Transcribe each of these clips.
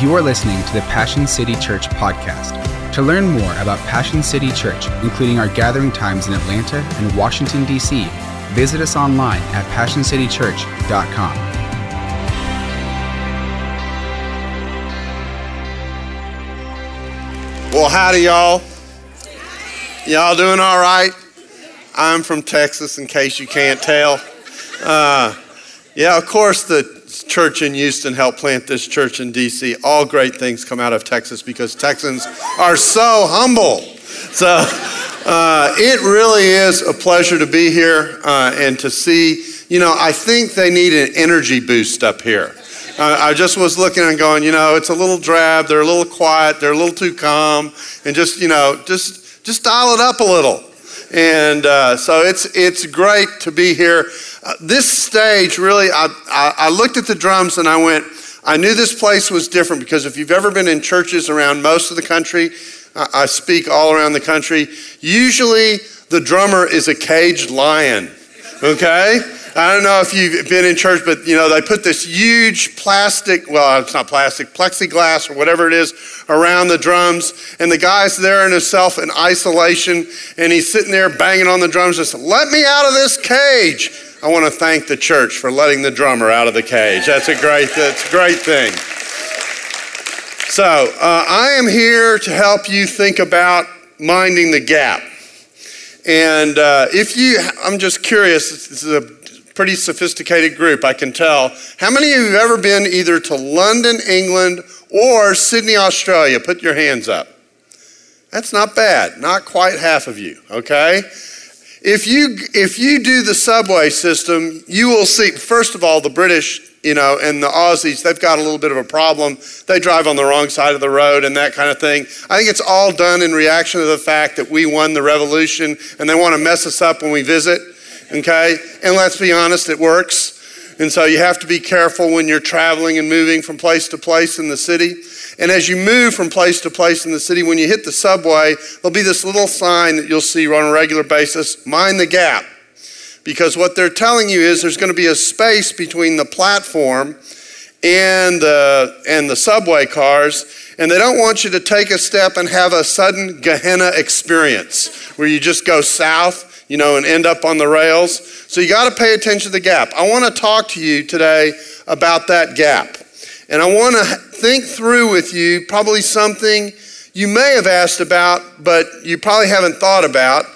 You are listening to the Passion City Church podcast. To learn more about Passion City Church, including our gathering times in Atlanta and Washington, D.C., visit us online at PassionCityChurch.com. Well, howdy, y'all. Y'all doing all right? I'm from Texas, in case you can't tell. Uh, yeah, of course, the church in Houston helped plant this church in D.C. All great things come out of Texas because Texans are so humble. So uh, it really is a pleasure to be here uh, and to see. You know, I think they need an energy boost up here. Uh, I just was looking and going, you know, it's a little drab. They're a little quiet. They're a little too calm, and just you know, just just dial it up a little. And uh, so it's it's great to be here. Uh, this stage really, I, I I looked at the drums and I went. I knew this place was different because if you've ever been in churches around most of the country, I, I speak all around the country. Usually, the drummer is a caged lion. Okay. I don't know if you've been in church, but you know, they put this huge plastic, well, it's not plastic, plexiglass or whatever it is around the drums. And the guy's there in himself in isolation, and he's sitting there banging on the drums, just let me out of this cage. I want to thank the church for letting the drummer out of the cage. That's a great, that's a great thing. So, uh, I am here to help you think about minding the gap. And uh, if you, I'm just curious, this is a pretty sophisticated group, I can tell. How many of you have ever been either to London, England, or Sydney, Australia? Put your hands up. That's not bad. Not quite half of you, okay? If you if you do the subway system, you will see first of all the British, you know, and the Aussies, they've got a little bit of a problem. They drive on the wrong side of the road and that kind of thing. I think it's all done in reaction to the fact that we won the revolution and they want to mess us up when we visit okay? And let's be honest, it works. And so you have to be careful when you're traveling and moving from place to place in the city. And as you move from place to place in the city, when you hit the subway, there'll be this little sign that you'll see on a regular basis mind the gap. Because what they're telling you is there's going to be a space between the platform and the, and the subway cars, and they don't want you to take a step and have a sudden Gehenna experience where you just go south you know, and end up on the rails. So you got to pay attention to the gap. I want to talk to you today about that gap. And I want to think through with you probably something you may have asked about, but you probably haven't thought about.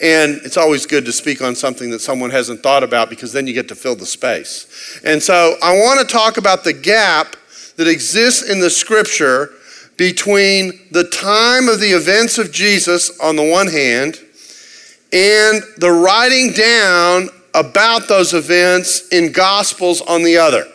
And it's always good to speak on something that someone hasn't thought about because then you get to fill the space. And so I want to talk about the gap that exists in the scripture between the time of the events of Jesus on the one hand and the writing down about those events in Gospels on the other.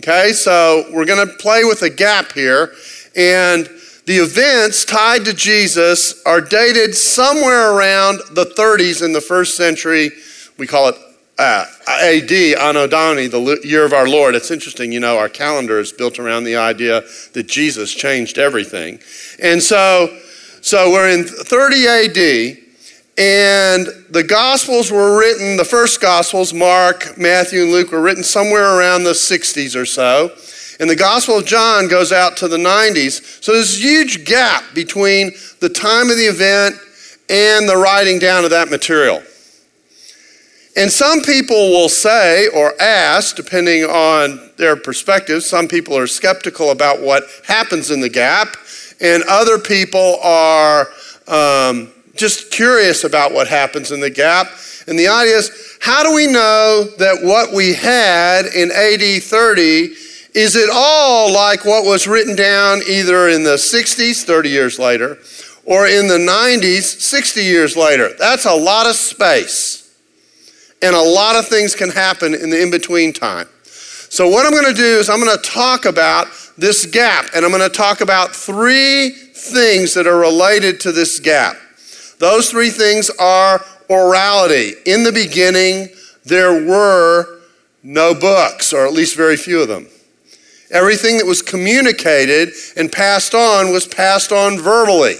Okay, so we're going to play with a gap here, and the events tied to Jesus are dated somewhere around the 30s in the first century. We call it uh, AD, Anno Domini, the year of our Lord. It's interesting, you know, our calendar is built around the idea that Jesus changed everything. And so, so we're in 30 AD, and the Gospels were written, the first Gospels, Mark, Matthew, and Luke, were written somewhere around the 60s or so. And the Gospel of John goes out to the 90s. So there's a huge gap between the time of the event and the writing down of that material. And some people will say or ask, depending on their perspective, some people are skeptical about what happens in the gap, and other people are. Um, just curious about what happens in the gap. And the idea is how do we know that what we had in AD 30 is it all like what was written down either in the 60s, 30 years later, or in the 90s, 60 years later? That's a lot of space. And a lot of things can happen in the in between time. So, what I'm going to do is I'm going to talk about this gap, and I'm going to talk about three things that are related to this gap. Those three things are orality. In the beginning, there were no books, or at least very few of them. Everything that was communicated and passed on was passed on verbally.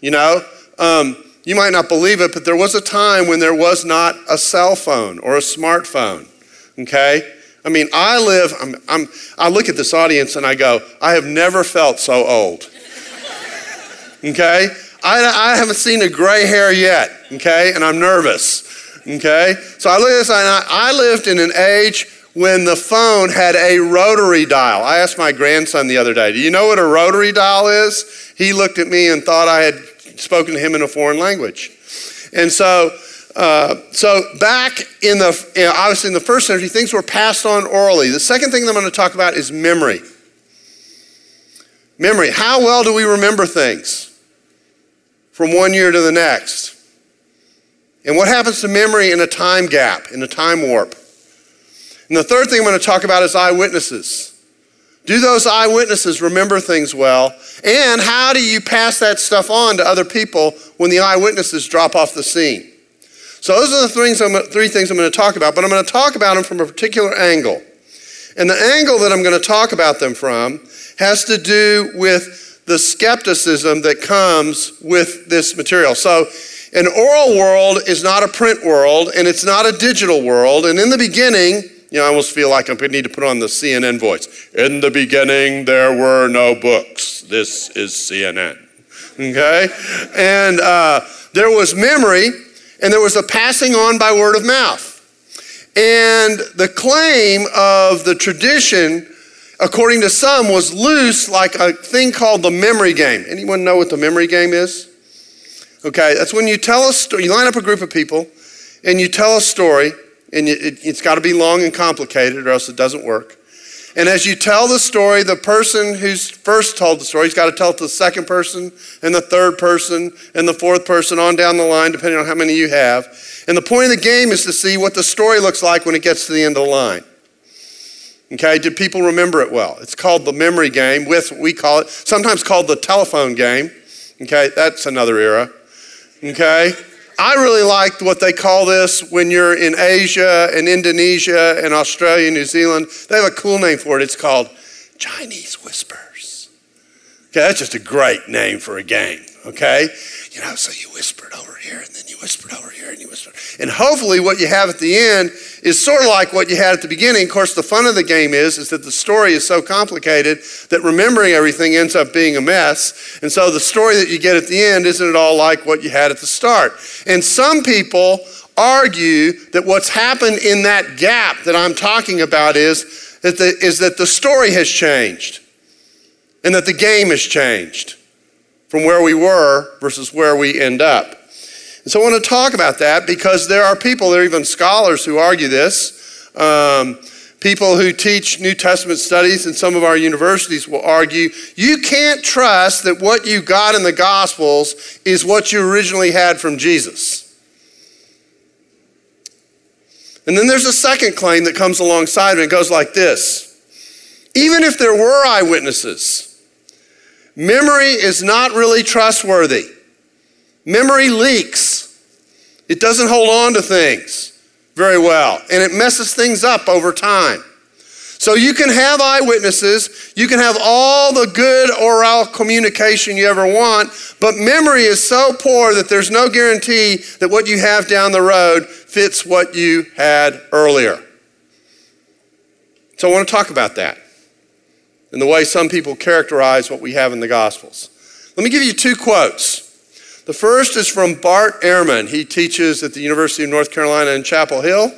You know, um, you might not believe it, but there was a time when there was not a cell phone or a smartphone. Okay? I mean, I live, I'm, I'm, I look at this audience and I go, I have never felt so old. okay? I, I haven't seen a gray hair yet, okay? And I'm nervous, okay? So I look at this and I, I lived in an age when the phone had a rotary dial. I asked my grandson the other day, Do you know what a rotary dial is? He looked at me and thought I had spoken to him in a foreign language. And so, uh, so back in the, you know, obviously in the first century, things were passed on orally. The second thing that I'm going to talk about is memory. Memory. How well do we remember things from one year to the next? And what happens to memory in a time gap, in a time warp? And the third thing I'm going to talk about is eyewitnesses. Do those eyewitnesses remember things well? And how do you pass that stuff on to other people when the eyewitnesses drop off the scene? So those are the things I'm, three things I'm going to talk about, but I'm going to talk about them from a particular angle. And the angle that I'm going to talk about them from has to do with the skepticism that comes with this material. So an oral world is not a print world, and it's not a digital world. And in the beginning, you know, I almost feel like I need to put on the CNN voice. In the beginning, there were no books. This is CNN. Okay? And uh, there was memory, and there was a passing on by word of mouth. And the claim of the tradition, according to some, was loose like a thing called the memory game. Anyone know what the memory game is? Okay, that's when you tell a story, you line up a group of people, and you tell a story and it, has got to be long and complicated or else it doesn't work. And as you tell the story, the person who's first told the story, he's got to tell it to the second person and the third person and the fourth person on down the line, depending on how many you have. And the point of the game is to see what the story looks like when it gets to the end of the line. Okay, did people remember it well? It's called the memory game, with we call it, sometimes called the telephone game. Okay, that's another era. Okay, I really like what they call this when you're in Asia and Indonesia and Australia, New Zealand. They have a cool name for it. It's called Chinese Whispers. Okay, that's just a great name for a game, okay? You know, so you whispered over here and then you whispered over here and you whispered. And hopefully what you have at the end is sort of like what you had at the beginning. Of course, the fun of the game is, is that the story is so complicated that remembering everything ends up being a mess. And so the story that you get at the end isn't at all like what you had at the start. And some people argue that what's happened in that gap that I'm talking about is that the, is that the story has changed and that the game has changed from where we were versus where we end up. And so I want to talk about that because there are people, there are even scholars who argue this. Um, people who teach New Testament studies in some of our universities will argue you can't trust that what you got in the Gospels is what you originally had from Jesus. And then there's a second claim that comes alongside and it goes like this Even if there were eyewitnesses, memory is not really trustworthy. Memory leaks. It doesn't hold on to things very well, and it messes things up over time. So you can have eyewitnesses, you can have all the good oral communication you ever want, but memory is so poor that there's no guarantee that what you have down the road fits what you had earlier. So I want to talk about that and the way some people characterize what we have in the Gospels. Let me give you two quotes. The first is from Bart Ehrman. He teaches at the University of North Carolina in Chapel Hill.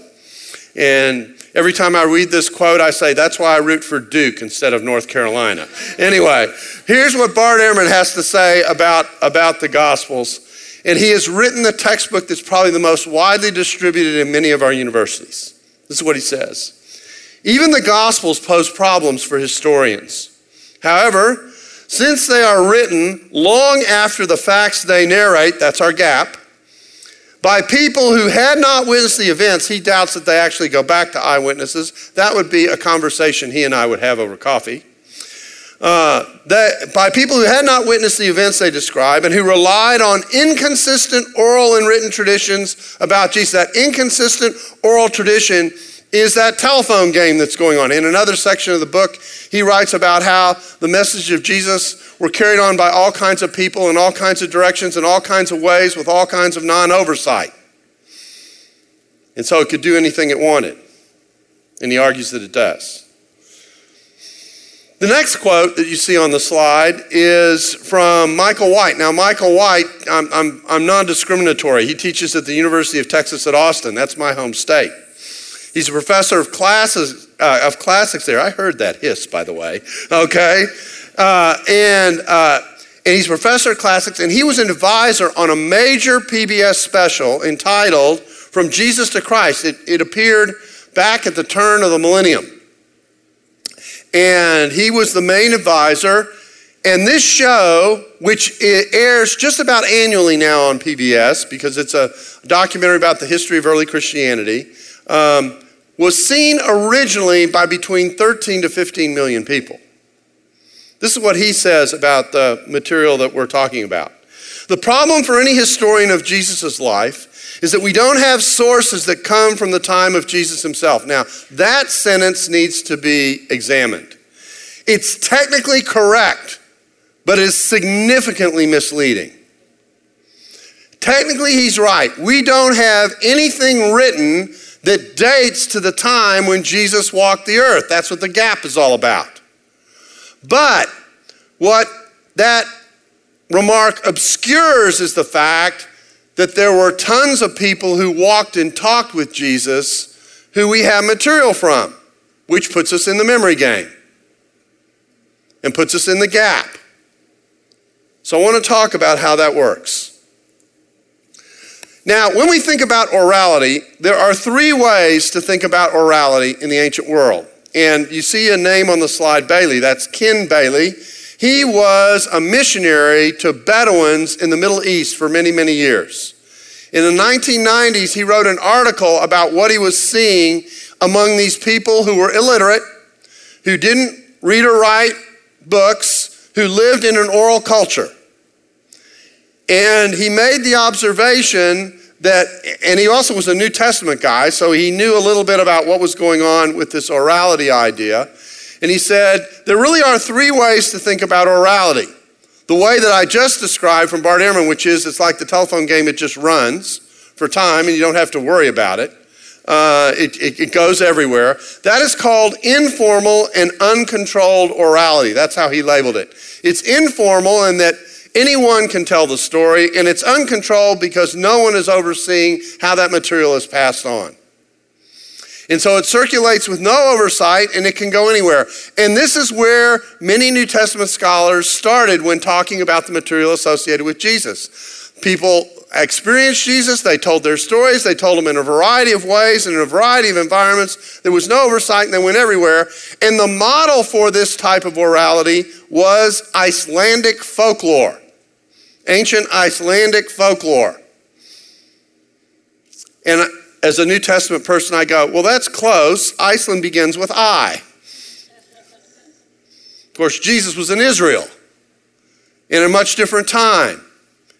And every time I read this quote, I say, that's why I root for Duke instead of North Carolina. Anyway, here's what Bart Ehrman has to say about, about the Gospels. And he has written the textbook that's probably the most widely distributed in many of our universities. This is what he says Even the Gospels pose problems for historians. However, since they are written long after the facts they narrate, that's our gap, by people who had not witnessed the events, he doubts that they actually go back to eyewitnesses. That would be a conversation he and I would have over coffee. Uh, that, by people who had not witnessed the events they describe and who relied on inconsistent oral and written traditions about Jesus. That inconsistent oral tradition is that telephone game that's going on. In another section of the book, he writes about how the message of Jesus were carried on by all kinds of people in all kinds of directions in all kinds of ways with all kinds of non oversight. And so it could do anything it wanted. And he argues that it does. The next quote that you see on the slide is from Michael White. Now, Michael White, I'm, I'm, I'm non discriminatory. He teaches at the University of Texas at Austin. That's my home state. He's a professor of classes uh, of classics there. I heard that hiss, by the way. Okay, uh, and uh, and he's a professor of classics, and he was an advisor on a major PBS special entitled "From Jesus to Christ." It, it appeared back at the turn of the millennium and he was the main advisor. And this show, which airs just about annually now on PBS because it's a documentary about the history of early Christianity, um, was seen originally by between 13 to 15 million people. This is what he says about the material that we're talking about. The problem for any historian of Jesus' life is that we don't have sources that come from the time of Jesus himself. Now, that sentence needs to be examined. It's technically correct, but is significantly misleading. Technically, he's right. We don't have anything written that dates to the time when Jesus walked the earth. That's what the gap is all about. But what that remark obscures is the fact that there were tons of people who walked and talked with Jesus who we have material from, which puts us in the memory game and puts us in the gap. So I want to talk about how that works. Now, when we think about orality, there are three ways to think about orality in the ancient world. And you see a name on the slide, Bailey. That's Ken Bailey. He was a missionary to Bedouins in the Middle East for many, many years. In the 1990s, he wrote an article about what he was seeing among these people who were illiterate, who didn't read or write books, who lived in an oral culture. And he made the observation that, and he also was a New Testament guy, so he knew a little bit about what was going on with this orality idea. And he said, there really are three ways to think about orality. The way that I just described from Bart Ehrman, which is it's like the telephone game, it just runs for time and you don't have to worry about it. Uh, it, it, it, goes everywhere. That is called informal and uncontrolled orality. That's how he labeled it. It's informal in that anyone can tell the story, and it's uncontrolled because no one is overseeing how that material is passed on. And so it circulates with no oversight and it can go anywhere. And this is where many New Testament scholars started when talking about the material associated with Jesus. People experienced Jesus. They told their stories. They told them in a variety of ways and in a variety of environments. There was no oversight and they went everywhere. And the model for this type of orality was Icelandic folklore, ancient Icelandic folklore. And as a New Testament person, I go, well, that's close. Iceland begins with I. Of course, Jesus was in Israel in a much different time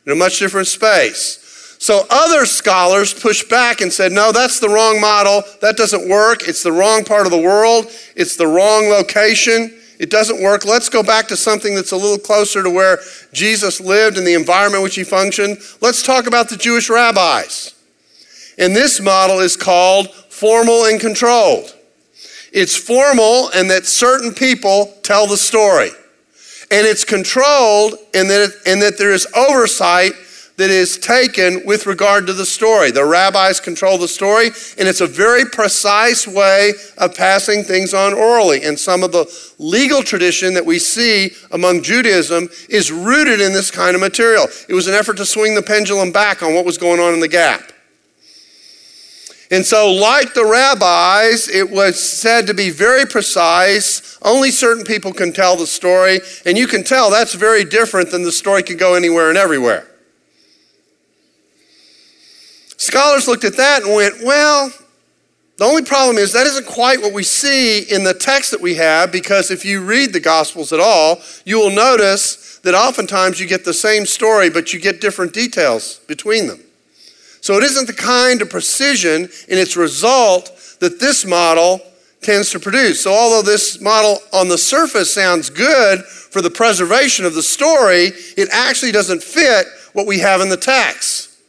in a much different space. So other scholars pushed back and said, no, that's the wrong model. That doesn't work. It's the wrong part of the world. It's the wrong location. It doesn't work. Let's go back to something that's a little closer to where Jesus lived and the environment in which he functioned. Let's talk about the Jewish rabbis. And this model is called formal and controlled. It's formal and that certain people tell the story and it's controlled and that, it, and that there is oversight that is taken with regard to the story. The rabbis control the story, and it's a very precise way of passing things on orally. And some of the legal tradition that we see among Judaism is rooted in this kind of material. It was an effort to swing the pendulum back on what was going on in the gap. And so, like the rabbis, it was said to be very precise. Only certain people can tell the story. And you can tell that's very different than the story could go anywhere and everywhere. Scholars looked at that and went, well, the only problem is that isn't quite what we see in the text that we have, because if you read the Gospels at all, you will notice that oftentimes you get the same story, but you get different details between them. So it isn't the kind of precision in its result that this model tends to produce. So although this model on the surface sounds good for the preservation of the story, it actually doesn't fit what we have in the text.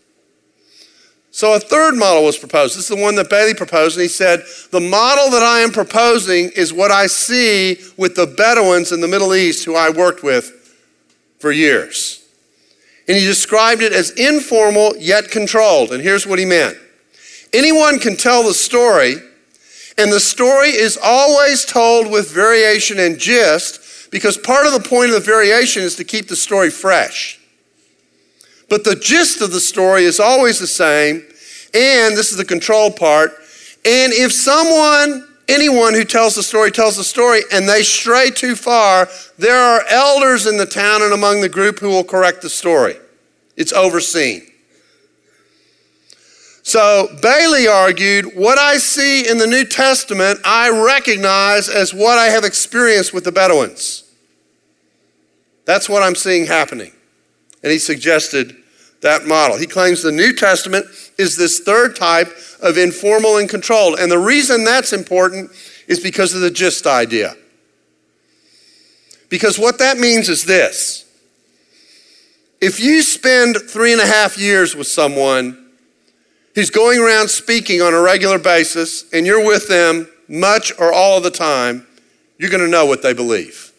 So a third model was proposed. This is the one that Bailey proposed, and he said, The model that I am proposing is what I see with the Bedouins in the Middle East who I worked with for years. And he described it as informal yet controlled. And here's what he meant anyone can tell the story, and the story is always told with variation and gist because part of the point of the variation is to keep the story fresh. But the gist of the story is always the same, and this is the control part. And if someone, anyone who tells the story tells the story and they stray too far, there are elders in the town and among the group who will correct the story. It's overseen. So Bailey argued, what I see in the New Testament, I recognize as what I have experienced with the Bedouins. That's what I'm seeing happening. And he suggested that model. He claims the New Testament is this third type of informal and controlled. And the reason that's important is because of the gist idea. Because what that means is this if you spend three and a half years with someone who's going around speaking on a regular basis and you're with them much or all of the time, you're going to know what they believe.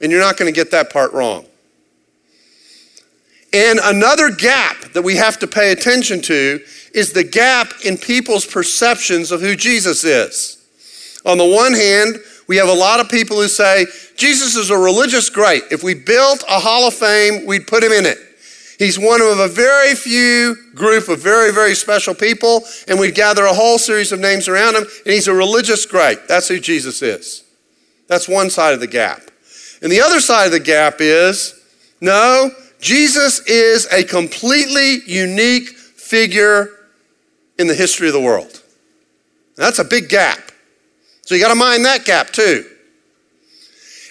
And you're not going to get that part wrong. And another gap that we have to pay attention to is the gap in people's perceptions of who Jesus is. On the one hand, we have a lot of people who say, Jesus is a religious great. If we built a hall of fame, we'd put him in it. He's one of a very few group of very, very special people, and we'd gather a whole series of names around him, and he's a religious great. That's who Jesus is. That's one side of the gap. And the other side of the gap is no, Jesus is a completely unique figure in the history of the world. That's a big gap. So you got to mind that gap too.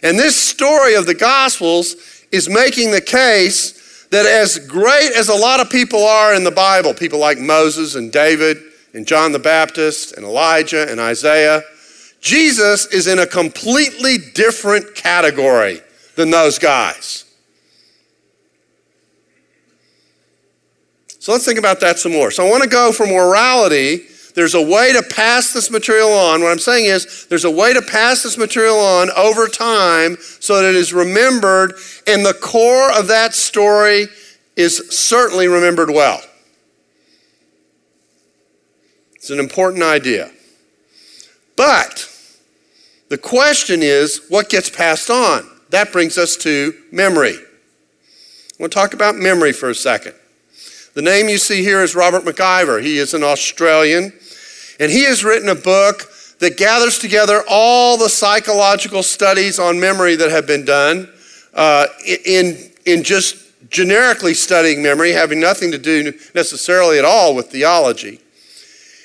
And this story of the Gospels is making the case that as great as a lot of people are in the Bible, people like Moses and David and John the Baptist and Elijah and Isaiah, Jesus is in a completely different category than those guys. So let's think about that some more. So I want to go from orality. There's a way to pass this material on. What I'm saying is, there's a way to pass this material on over time so that it is remembered, and the core of that story is certainly remembered well. It's an important idea. But the question is, what gets passed on? That brings us to memory. I want to talk about memory for a second. The name you see here is Robert McIver. He is an Australian, and he has written a book that gathers together all the psychological studies on memory that have been done uh, in, in just generically studying memory, having nothing to do necessarily at all with theology.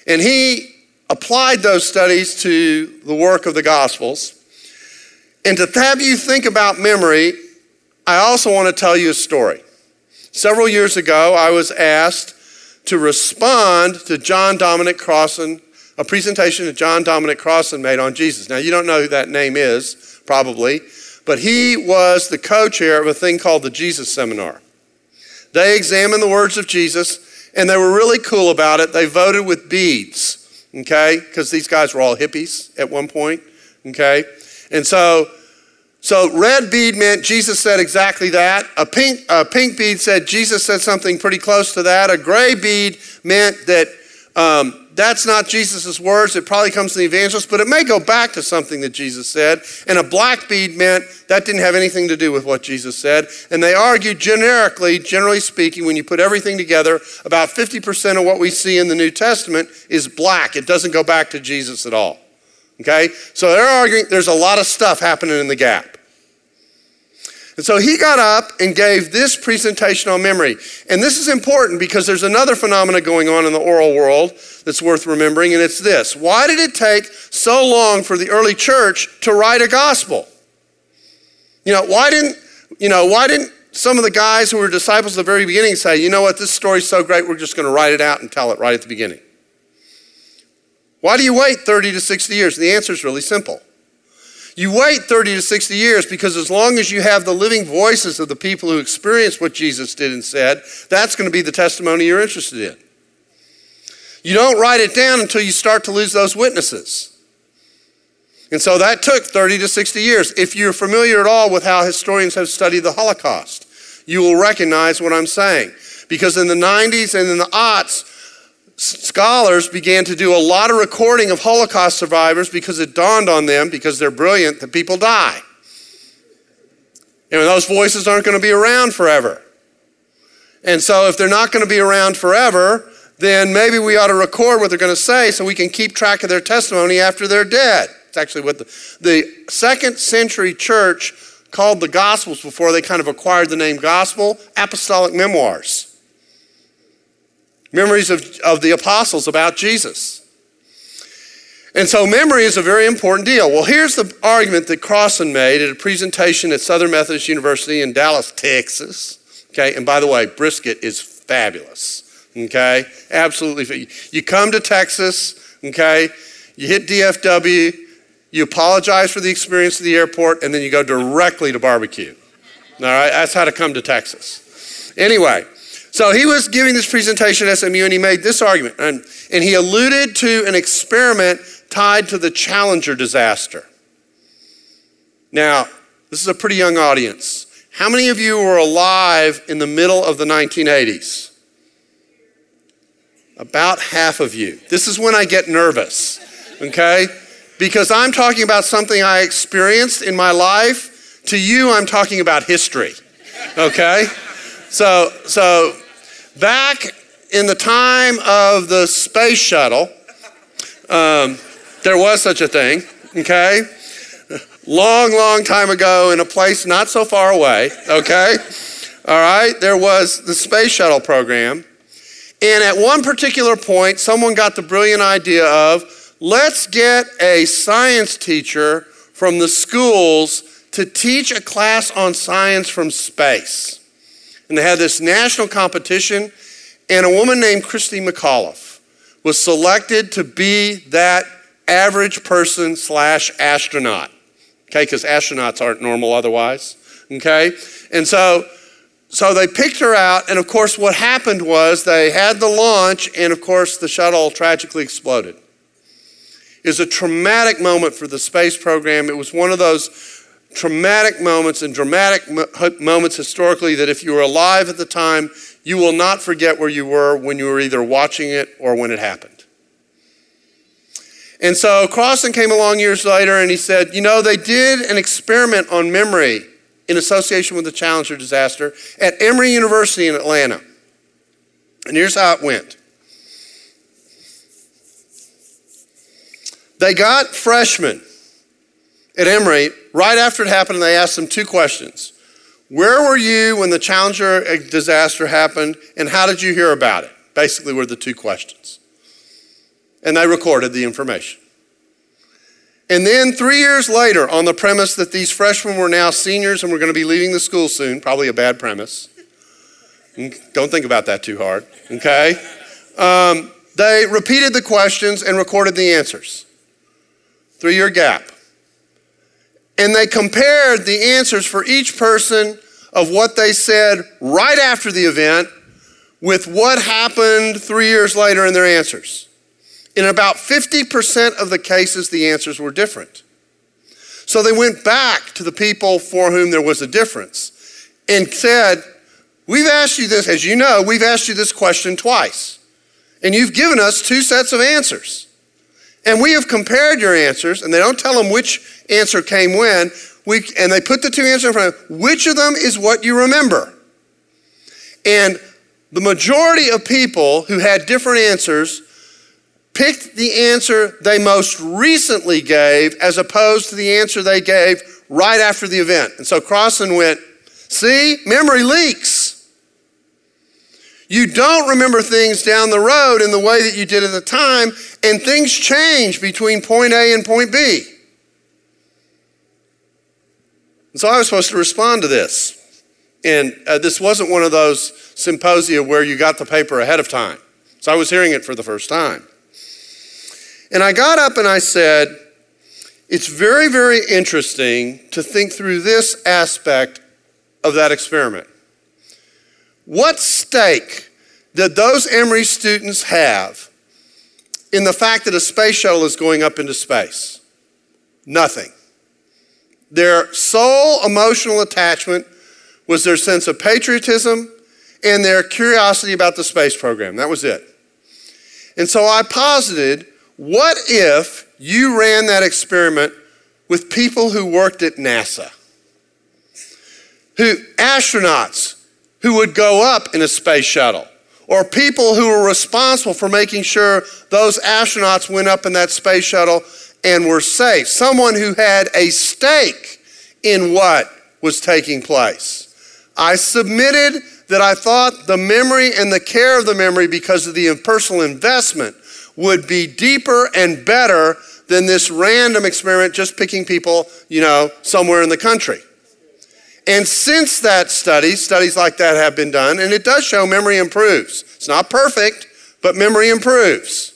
And he applied those studies to the work of the Gospels. And to have you think about memory, I also want to tell you a story. Several years ago, I was asked to respond to John Dominic Crossan, a presentation that John Dominic Crossan made on Jesus. Now, you don't know who that name is, probably, but he was the co chair of a thing called the Jesus Seminar. They examined the words of Jesus, and they were really cool about it. They voted with beads, okay, because these guys were all hippies at one point, okay? And so so red bead meant Jesus said exactly that. A pink, a pink bead said Jesus said something pretty close to that. A gray bead meant that um, that's not Jesus' words. It probably comes from the evangelist, but it may go back to something that Jesus said. And a black bead meant that didn't have anything to do with what Jesus said. And they argued generically, generally speaking, when you put everything together, about 50% of what we see in the New Testament is black. It doesn't go back to Jesus at all. Okay? So they're arguing there's a lot of stuff happening in the gap. And so he got up and gave this presentation on memory. And this is important because there's another phenomena going on in the oral world that's worth remembering, and it's this. Why did it take so long for the early church to write a gospel? You know, why didn't, you know, why didn't some of the guys who were disciples at the very beginning say, you know what, this story's so great, we're just going to write it out and tell it right at the beginning? Why do you wait 30 to 60 years? The answer is really simple. You wait 30 to 60 years because as long as you have the living voices of the people who experienced what Jesus did and said, that's going to be the testimony you're interested in. You don't write it down until you start to lose those witnesses. And so that took 30 to 60 years. If you're familiar at all with how historians have studied the Holocaust, you will recognize what I'm saying. Because in the 90s and in the aughts, scholars began to do a lot of recording of Holocaust survivors because it dawned on them, because they're brilliant, that people die. And those voices aren't going to be around forever. And so, if they're not going to be around forever, then maybe we ought to record what they're going to say so we can keep track of their testimony after they're dead. It's actually what the, the second century church called the Gospels before they kind of acquired the name Gospel apostolic memoirs. Memories of, of the apostles about Jesus. And so memory is a very important deal. Well, here's the argument that Crossan made at a presentation at Southern Methodist University in Dallas, Texas. Okay, and by the way, brisket is fabulous. Okay, absolutely. You come to Texas, okay, you hit DFW, you apologize for the experience at the airport, and then you go directly to barbecue. All right, that's how to come to Texas. Anyway, so he was giving this presentation at SMU and he made this argument, and, and he alluded to an experiment tied to the Challenger disaster. Now, this is a pretty young audience. How many of you were alive in the middle of the 1980s? About half of you. This is when I get nervous, okay? Because I'm talking about something I experienced in my life. To you, I'm talking about history, okay? So, so back in the time of the space shuttle, um, there was such a thing, okay? Long, long time ago in a place not so far away, okay? All right, there was the space shuttle program. And at one particular point, someone got the brilliant idea of let's get a science teacher from the schools to teach a class on science from space. And they had this national competition, and a woman named Christa McAuliffe was selected to be that average person slash astronaut. Okay, because astronauts aren't normal otherwise. Okay? And so so they picked her out, and of course, what happened was they had the launch, and of course, the shuttle tragically exploded. It was a traumatic moment for the space program. It was one of those traumatic moments and dramatic moments historically that if you were alive at the time, you will not forget where you were when you were either watching it or when it happened. And so Crossan came along years later and he said, You know, they did an experiment on memory in association with the Challenger disaster at Emory University in Atlanta. And here's how it went they got freshmen at Emory right after it happened, they asked them two questions Where were you when the Challenger disaster happened, and how did you hear about it? Basically, were the two questions and they recorded the information. And then three years later, on the premise that these freshmen were now seniors and were going to be leaving the school soon, probably a bad premise. Don't think about that too hard, okay? Um, they repeated the questions and recorded the answers. Three year gap. And they compared the answers for each person of what they said right after the event with what happened three years later in their answers. In about 50% of the cases, the answers were different. So they went back to the people for whom there was a difference and said, We've asked you this, as you know, we've asked you this question twice. And you've given us two sets of answers. And we have compared your answers, and they don't tell them which answer came when. We, and they put the two answers in front of them. Which of them is what you remember? And the majority of people who had different answers picked the answer they most recently gave as opposed to the answer they gave right after the event. And so Crossan went, See, memory leaks. You don't remember things down the road in the way that you did at the time, and things change between point A and point B. And so I was supposed to respond to this. And uh, this wasn't one of those symposia where you got the paper ahead of time. So I was hearing it for the first time. And I got up and I said, It's very, very interesting to think through this aspect of that experiment. What stake did those Emory students have in the fact that a space shuttle is going up into space? Nothing. Their sole emotional attachment was their sense of patriotism and their curiosity about the space program. That was it. And so I posited what if you ran that experiment with people who worked at NASA? Who astronauts who would go up in a space shuttle or people who were responsible for making sure those astronauts went up in that space shuttle and were safe. Someone who had a stake in what was taking place. I submitted that I thought the memory and the care of the memory, because of the personal investment, would be deeper and better than this random experiment just picking people, you know, somewhere in the country. And since that study, studies like that have been done, and it does show memory improves. It's not perfect, but memory improves.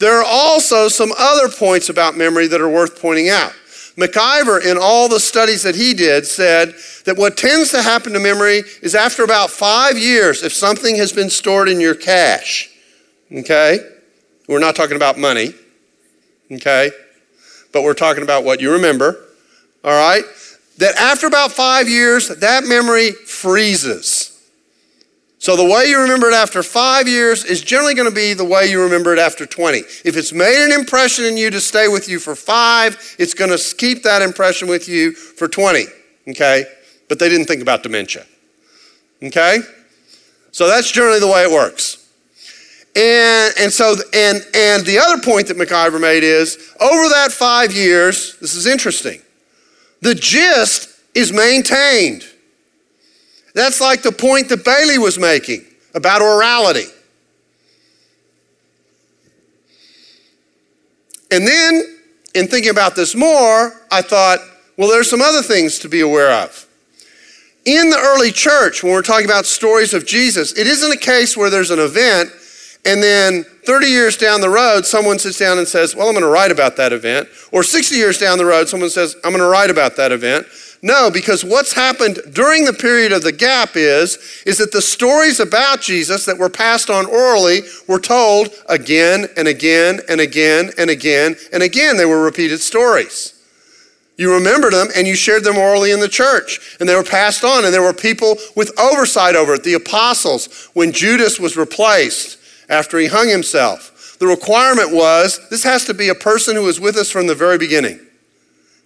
There are also some other points about memory that are worth pointing out. McIver, in all the studies that he did, said that what tends to happen to memory is after about five years, if something has been stored in your cache, okay? We're not talking about money, okay? But we're talking about what you remember, all right? That after about five years, that memory freezes. So the way you remember it after five years is generally going to be the way you remember it after 20. If it's made an impression in you to stay with you for five, it's going to keep that impression with you for 20. Okay? But they didn't think about dementia. Okay? So that's generally the way it works. And, and so, and, and the other point that McIver made is over that five years, this is interesting. The gist is maintained. That's like the point that Bailey was making about orality. And then, in thinking about this more, I thought, well, there's some other things to be aware of. In the early church, when we're talking about stories of Jesus, it isn't a case where there's an event and then 30 years down the road, someone sits down and says, Well, I'm going to write about that event. Or 60 years down the road, someone says, I'm going to write about that event. No, because what's happened during the period of the gap is, is that the stories about Jesus that were passed on orally were told again and again and again and again and again. They were repeated stories. You remembered them and you shared them orally in the church, and they were passed on, and there were people with oversight over it. The apostles, when Judas was replaced, after he hung himself. The requirement was this has to be a person who was with us from the very beginning,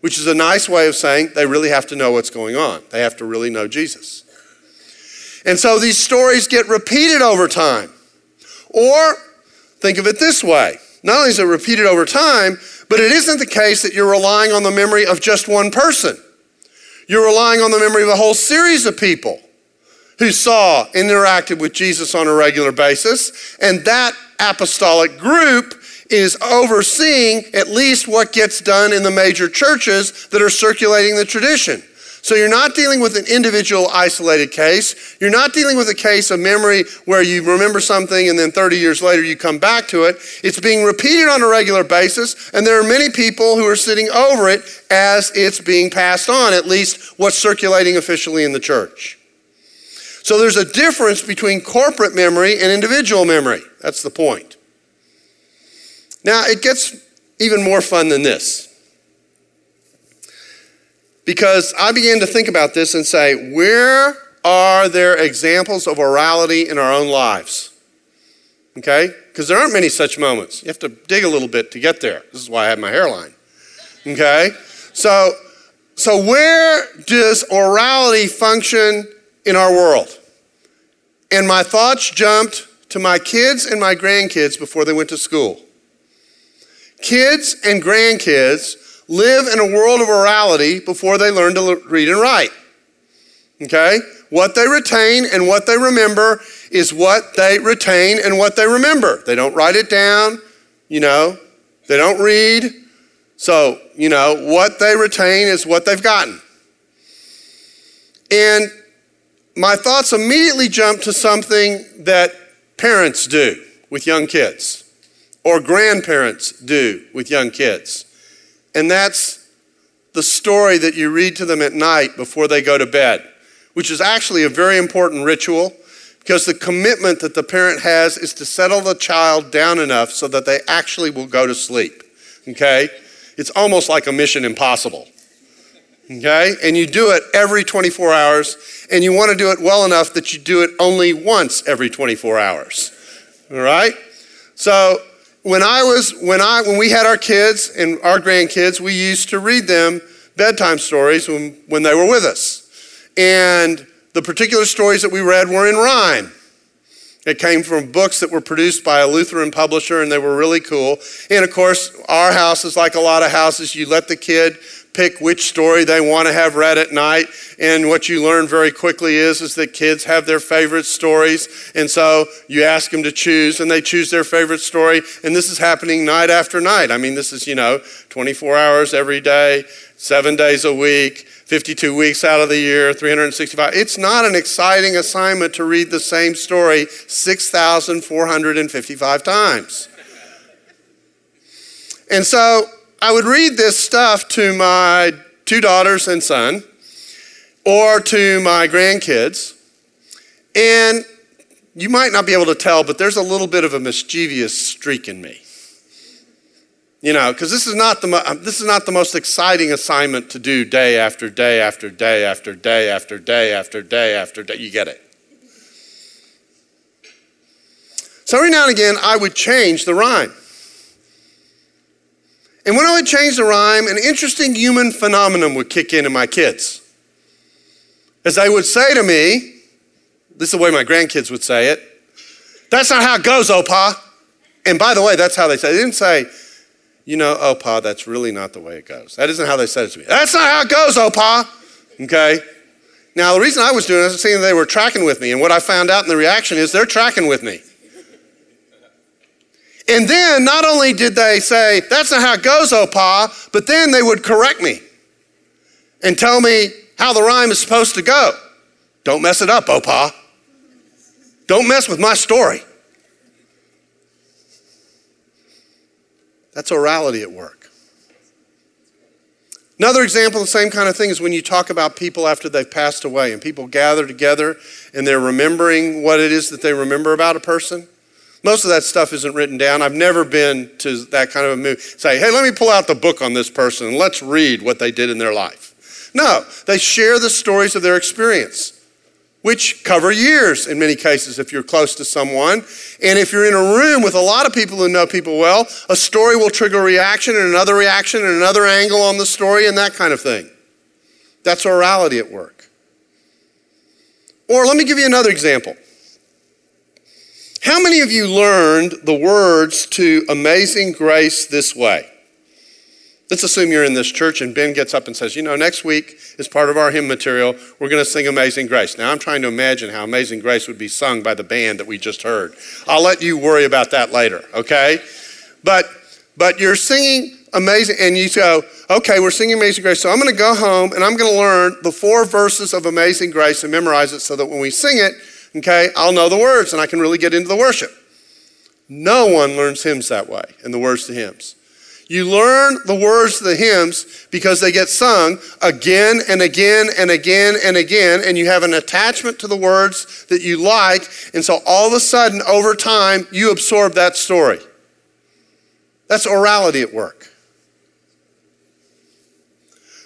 which is a nice way of saying they really have to know what's going on. They have to really know Jesus. And so these stories get repeated over time. Or think of it this way not only is it repeated over time, but it isn't the case that you're relying on the memory of just one person. You're relying on the memory of a whole series of people who saw, interacted with Jesus on a regular basis, and that apostolic group is overseeing at least what gets done in the major churches that are circulating the tradition. So you're not dealing with an individual isolated case. You're not dealing with a case of memory where you remember something and then 30 years later you come back to it. It's being repeated on a regular basis, and there are many people who are sitting over it as it's being passed on, at least what's circulating officially in the church. So there's a difference between corporate memory and individual memory. That's the point. Now, it gets even more fun than this. Because I began to think about this and say, where are there examples of orality in our own lives? Okay? Because there aren't many such moments. You have to dig a little bit to get there. This is why I have my hairline. Okay? So, so where does orality function in our world. And my thoughts jumped to my kids and my grandkids before they went to school. Kids and grandkids live in a world of orality before they learn to read and write. Okay? What they retain and what they remember is what they retain and what they remember. They don't write it down, you know, they don't read. So, you know, what they retain is what they've gotten. And my thoughts immediately jump to something that parents do with young kids or grandparents do with young kids. And that's the story that you read to them at night before they go to bed, which is actually a very important ritual Because the commitment that the parent has is to settle the child down enough so that they actually will go to sleep. Okay? It's almost like a mission impossible. Okay? And you do it every 24 hours, and you want to do it well enough that you do it only once every 24 hours. All right? So when I was when I when we had our kids and our grandkids, we used to read them bedtime stories when, when they were with us. And the particular stories that we read were in rhyme. It came from books that were produced by a Lutheran publisher, and they were really cool. And of course, our house is like a lot of houses. You let the kid pick which story they want to have read at night. And what you learn very quickly is, is that kids have their favorite stories. And so you ask them to choose, and they choose their favorite story. And this is happening night after night. I mean, this is, you know, 24 hours every day, seven days a week. 52 weeks out of the year, 365. It's not an exciting assignment to read the same story 6,455 times. And so I would read this stuff to my two daughters and son or to my grandkids. And you might not be able to tell, but there's a little bit of a mischievous streak in me. You know, because this is not the um, this is not the most exciting assignment to do day after day after day after day after day after day after day. You get it. So every now and again, I would change the rhyme. And when I would change the rhyme, an interesting human phenomenon would kick in in my kids. As they would say to me, this is the way my grandkids would say it, that's not how it goes, Opa. And by the way, that's how they say it. They didn't say, you know, Opa, that's really not the way it goes. That isn't how they said it to me. That's not how it goes, Opa. Okay? Now, the reason I was doing it, I was seeing they were tracking with me. And what I found out in the reaction is they're tracking with me. And then not only did they say, that's not how it goes, oh pa, but then they would correct me and tell me how the rhyme is supposed to go. Don't mess it up, oh pa. Don't mess with my story. That's orality at work. Another example the same kind of thing is when you talk about people after they've passed away and people gather together and they're remembering what it is that they remember about a person. Most of that stuff isn't written down. I've never been to that kind of a move. Say, hey, let me pull out the book on this person and let's read what they did in their life. No, they share the stories of their experience, which cover years in many cases if you're close to someone. And if you're in a room with a lot of people who know people well, a story will trigger a reaction and another reaction and another angle on the story and that kind of thing. That's orality at work. Or let me give you another example. How many of you learned the words to Amazing Grace this way? Let's assume you're in this church and Ben gets up and says, You know, next week, as part of our hymn material, we're going to sing Amazing Grace. Now, I'm trying to imagine how Amazing Grace would be sung by the band that we just heard. I'll let you worry about that later, okay? But, but you're singing Amazing, and you go, Okay, we're singing Amazing Grace, so I'm going to go home and I'm going to learn the four verses of Amazing Grace and memorize it so that when we sing it, okay, I'll know the words and I can really get into the worship. No one learns hymns that way and the words to hymns. You learn the words to the hymns because they get sung again and again and again and again, and you have an attachment to the words that you like, and so all of a sudden, over time, you absorb that story. That's orality at work.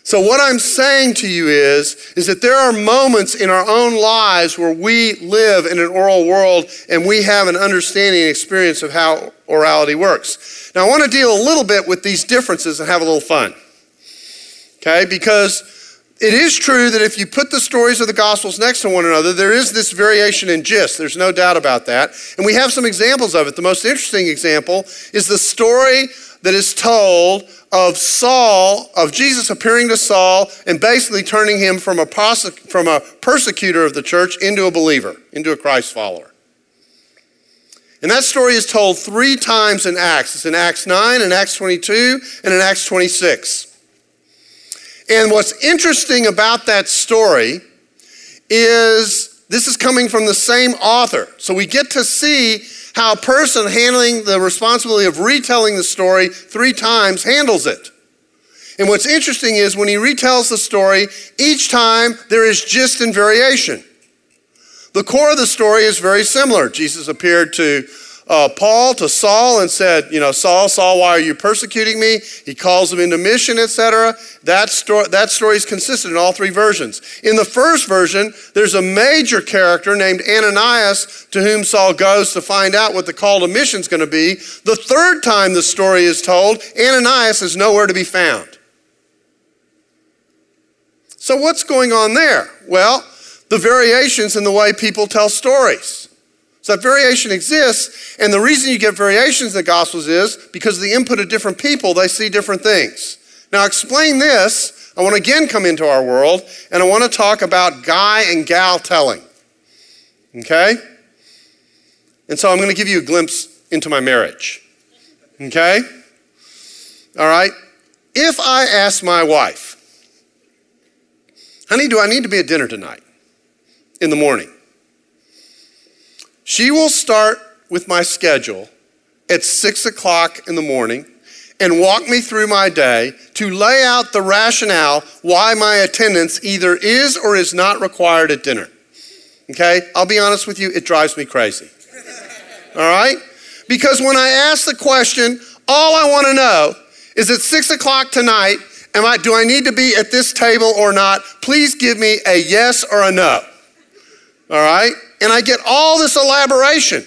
So what I'm saying to you is, is that there are moments in our own lives where we live in an oral world and we have an understanding and experience of how orality works. Now I want to deal a little bit with these differences and have a little fun. Okay, because it is true that if you put the stories of the Gospels next to one another, there is this variation in gist. There's no doubt about that. And we have some examples of it. The most interesting example is the story that is told of Saul, of Jesus appearing to Saul and basically turning him from a, from a persecutor of the church into a believer, into a Christ follower. And that story is told three times in Acts. It's in Acts 9, in Acts 22, and in Acts 26. And what's interesting about that story is this is coming from the same author. So we get to see how a person handling the responsibility of retelling the story three times handles it. And what's interesting is when he retells the story, each time there is gist and variation. The core of the story is very similar. Jesus appeared to uh, Paul to Saul and said, You know, Saul, Saul, why are you persecuting me? He calls him into mission, etc. That, that story is consistent in all three versions. In the first version, there's a major character named Ananias to whom Saul goes to find out what the call to mission is going to be. The third time the story is told, Ananias is nowhere to be found. So, what's going on there? Well, the variations in the way people tell stories. So that variation exists, and the reason you get variations in the Gospels is because of the input of different people, they see different things. Now, explain this. I want to again come into our world, and I want to talk about guy and gal telling. Okay? And so I'm going to give you a glimpse into my marriage. Okay? All right? If I ask my wife, honey, do I need to be at dinner tonight in the morning? She will start with my schedule at six o'clock in the morning and walk me through my day to lay out the rationale why my attendance either is or is not required at dinner. Okay? I'll be honest with you, it drives me crazy. All right? Because when I ask the question, all I want to know is at six o'clock tonight, am I, do I need to be at this table or not? Please give me a yes or a no. All right? And I get all this elaboration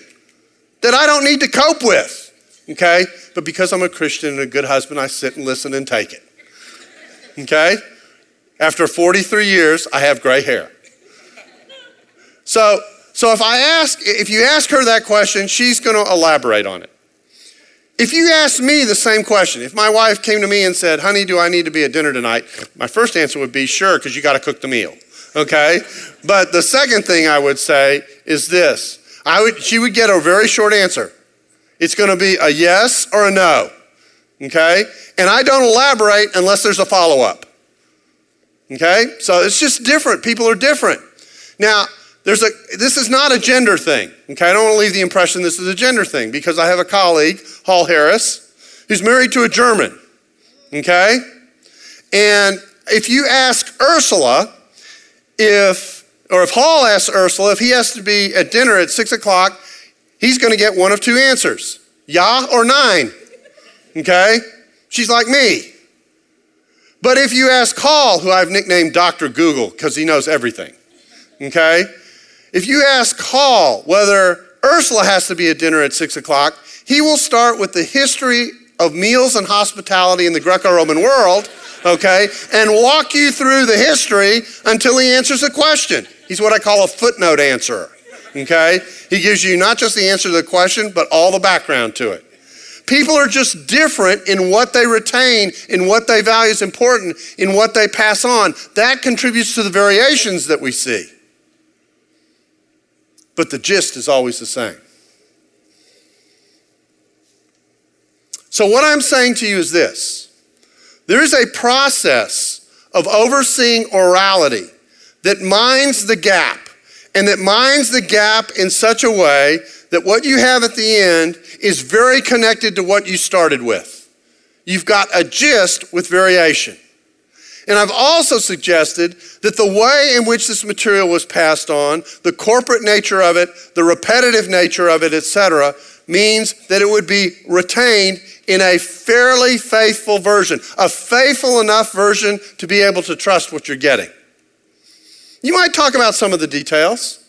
that I don't need to cope with. Okay? But because I'm a Christian and a good husband, I sit and listen and take it. Okay? After 43 years, I have gray hair. So, so if I ask, if you ask her that question, she's going to elaborate on it. If you ask me the same question, if my wife came to me and said, honey, do I need to be at dinner tonight? My first answer would be, sure, because you got to cook the meal okay? But the second thing I would say is this I would, she would get a very short answer. It's going to be a yes or a no, okay? And I don't elaborate unless there's a follow up, okay? So it's just different. People are different. Now, there's a, this is not a gender thing, okay? I don't want to leave the impression this is a gender thing because I have a colleague, Hall Harris, who's married to a German, okay? And if you ask Ursula, if, or if Hall asks Ursula if he has to be at dinner at six o'clock, he's going to get one of two answers yeah or nein. Okay? She's like me. But if you ask Hall, who I've nicknamed Dr. Google because he knows everything, okay? If you ask Hall whether Ursula has to be at dinner at six o'clock, he will start with the history of meals and hospitality in the Greco Roman world okay, and walk you through the history until he answers the question. He's what I call a footnote answerer, okay? He gives you not just the answer to the question, but all the background to it. People are just different in what they retain, in what they value as important, in what they pass on. That contributes to the variations that we see. But the gist is always the same. So, what I'm saying to you is this there is a process of overseeing orality that minds the gap and that minds the gap in such a way that what you have at the end is very connected to what you started with. You've got a gist with variation. And I've also suggested that the way in which this material was passed on, the corporate nature of it, the repetitive nature of it, etc., means that it would be retained in a fairly faithful version, a faithful enough version to be able to trust what you're getting. You might talk about some of the details,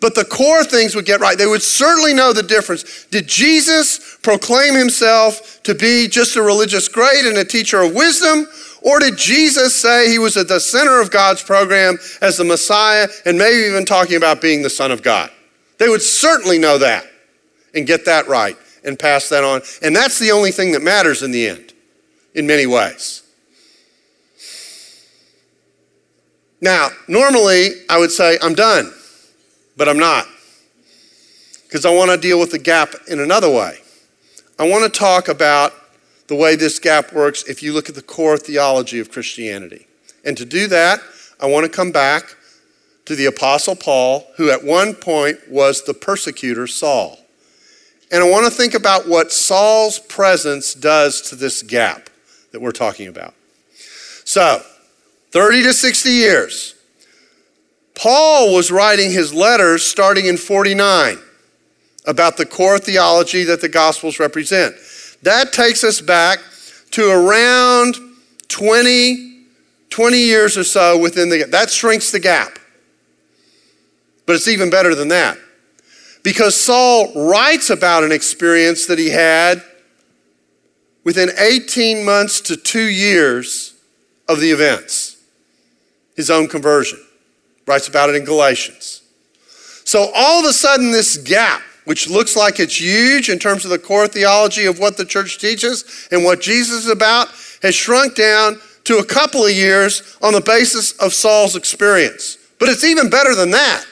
but the core things would get right. They would certainly know the difference. Did Jesus proclaim himself to be just a religious great and a teacher of wisdom? Or did Jesus say he was at the center of God's program as the Messiah and maybe even talking about being the Son of God? They would certainly know that and get that right and pass that on. And that's the only thing that matters in the end, in many ways. Now, normally I would say, I'm done, but I'm not. Because I want to deal with the gap in another way. I want to talk about the way this gap works if you look at the core theology of Christianity. And to do that, I want to come back to the Apostle Paul, who at one point was the persecutor Saul. And I want to think about what Saul's presence does to this gap that we're talking about. So, 30 to 60 years. Paul was writing his letters starting in 49 about the core theology that the Gospels represent. That takes us back to around 20, 20 years or so within the that shrinks the gap. But it's even better than that. Because Saul writes about an experience that he had within 18 months to two years of the events, his own conversion. Writes about it in Galatians. So all of a sudden, this gap, which looks like it's huge in terms of the core theology of what the church teaches and what Jesus is about, has shrunk down to a couple of years on the basis of Saul's experience. But it's even better than that.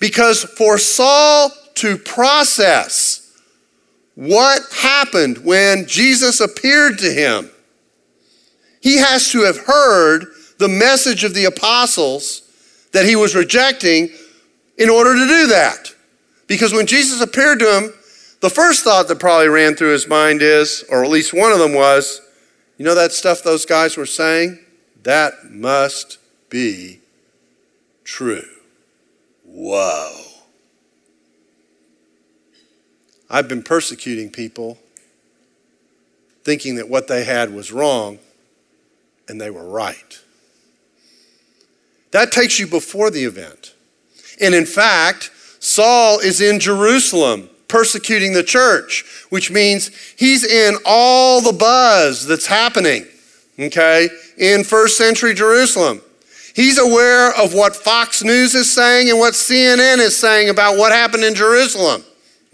Because for Saul to process what happened when Jesus appeared to him, he has to have heard the message of the apostles that he was rejecting in order to do that. Because when Jesus appeared to him, the first thought that probably ran through his mind is, or at least one of them was, you know that stuff those guys were saying? That must be true. Whoa. I've been persecuting people thinking that what they had was wrong, and they were right. That takes you before the event. And in fact, Saul is in Jerusalem persecuting the church, which means he's in all the buzz that's happening, okay, in first century Jerusalem. He's aware of what Fox News is saying and what CNN is saying about what happened in Jerusalem.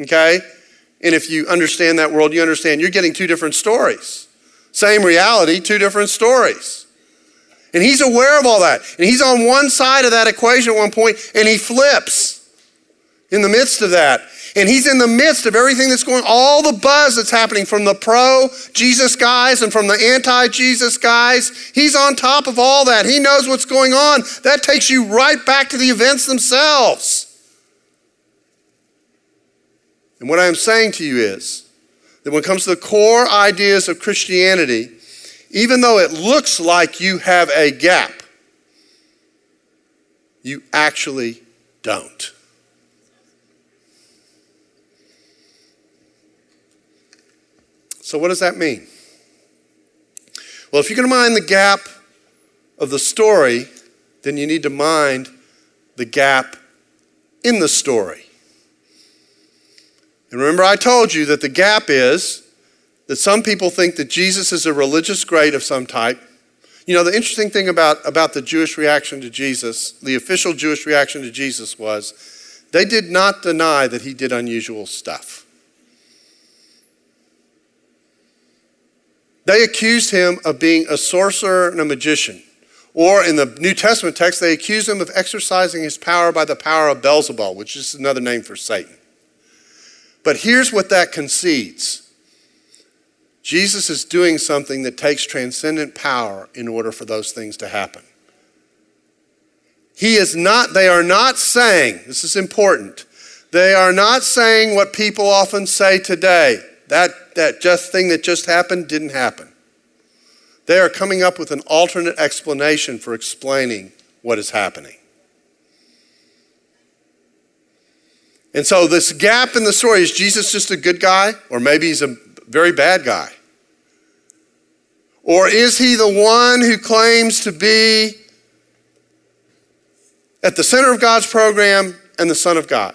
Okay? And if you understand that world, you understand you're getting two different stories. Same reality, two different stories. And he's aware of all that. And he's on one side of that equation at one point, and he flips in the midst of that. And he's in the midst of everything that's going all the buzz that's happening from the pro Jesus guys and from the anti Jesus guys. He's on top of all that. He knows what's going on. That takes you right back to the events themselves. And what I am saying to you is that when it comes to the core ideas of Christianity, even though it looks like you have a gap, you actually don't. So, what does that mean? Well, if you're going to mind the gap of the story, then you need to mind the gap in the story. And remember, I told you that the gap is that some people think that Jesus is a religious great of some type. You know, the interesting thing about, about the Jewish reaction to Jesus, the official Jewish reaction to Jesus was they did not deny that he did unusual stuff. They accused him of being a sorcerer and a magician. Or in the New Testament text, they accuse him of exercising his power by the power of Beelzebul, which is another name for Satan. But here's what that concedes Jesus is doing something that takes transcendent power in order for those things to happen. He is not, they are not saying, this is important, they are not saying what people often say today that, that just thing that just happened didn't happen. They are coming up with an alternate explanation for explaining what is happening. And so, this gap in the story is Jesus just a good guy, or maybe he's a very bad guy? Or is he the one who claims to be at the center of God's program and the Son of God?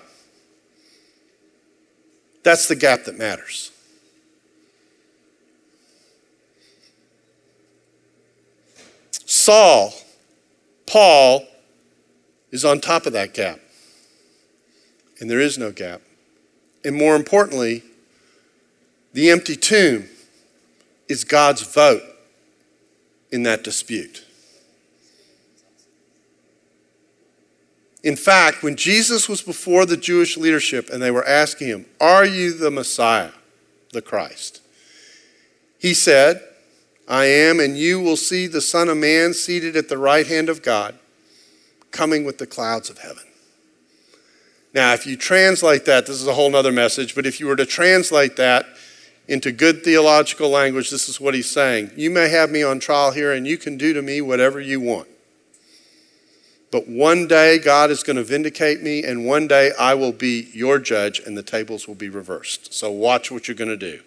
That's the gap that matters. Saul, Paul, is on top of that gap. And there is no gap. And more importantly, the empty tomb is God's vote in that dispute. In fact, when Jesus was before the Jewish leadership and they were asking him, Are you the Messiah, the Christ? He said, I am, and you will see the Son of Man seated at the right hand of God, coming with the clouds of heaven. Now, if you translate that, this is a whole other message, but if you were to translate that into good theological language, this is what he's saying. You may have me on trial here, and you can do to me whatever you want. But one day God is going to vindicate me, and one day I will be your judge, and the tables will be reversed. So watch what you're going to do.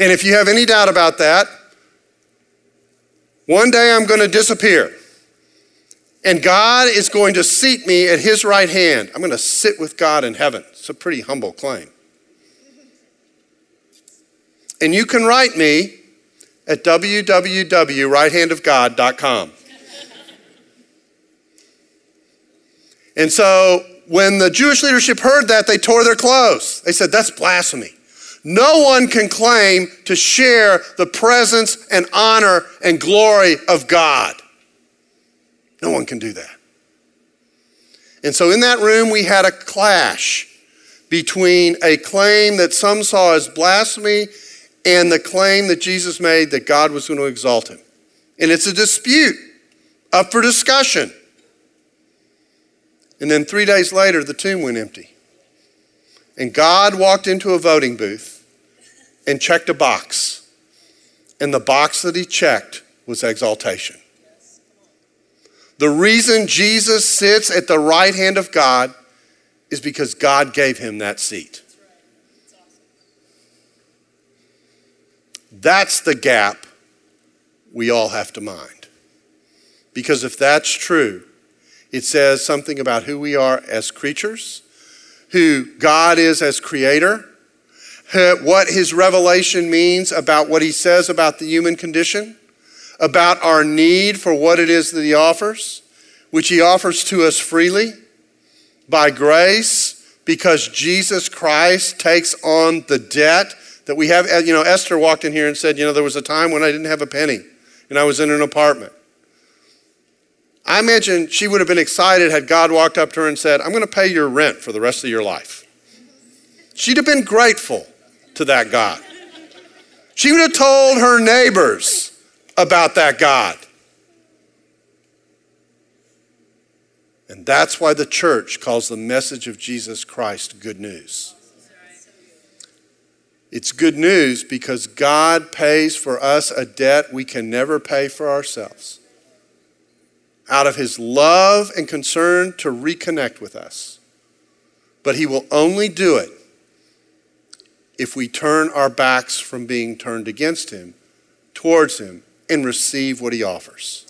And if you have any doubt about that, one day I'm going to disappear. And God is going to seat me at his right hand. I'm going to sit with God in heaven. It's a pretty humble claim. And you can write me at www.righthandofgod.com. and so when the Jewish leadership heard that, they tore their clothes. They said, That's blasphemy. No one can claim to share the presence and honor and glory of God. No one can do that. And so in that room, we had a clash between a claim that some saw as blasphemy and the claim that Jesus made that God was going to exalt him. And it's a dispute up for discussion. And then three days later, the tomb went empty. And God walked into a voting booth and checked a box. And the box that he checked was exaltation. The reason Jesus sits at the right hand of God is because God gave him that seat. That's the gap we all have to mind. Because if that's true, it says something about who we are as creatures, who God is as creator, what his revelation means about what he says about the human condition, about our need for what it is that he offers, which he offers to us freely by grace because Jesus Christ takes on the debt that we have, you know, Esther walked in here and said, you know, there was a time when I didn't have a penny and I was in an apartment. I imagine she would have been excited had God walked up to her and said, I'm going to pay your rent for the rest of your life. She'd have been grateful to that God. She would have told her neighbors about that God. And that's why the church calls the message of Jesus Christ good news. It's good news because God pays for us a debt we can never pay for ourselves. Out of his love and concern to reconnect with us. But he will only do it if we turn our backs from being turned against him towards him and receive what he offers.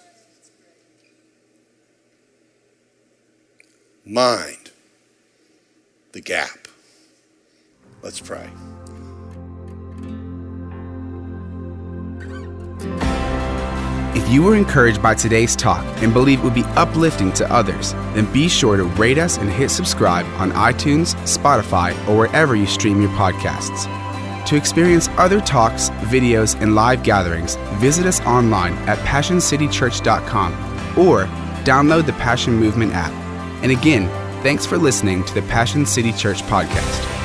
Mind the gap. Let's pray. If you were encouraged by today's talk and believe it would be uplifting to others, then be sure to rate us and hit subscribe on iTunes, Spotify, or wherever you stream your podcasts. To experience other talks, videos, and live gatherings, visit us online at PassionCityChurch.com or download the Passion Movement app. And again, thanks for listening to the Passion City Church podcast.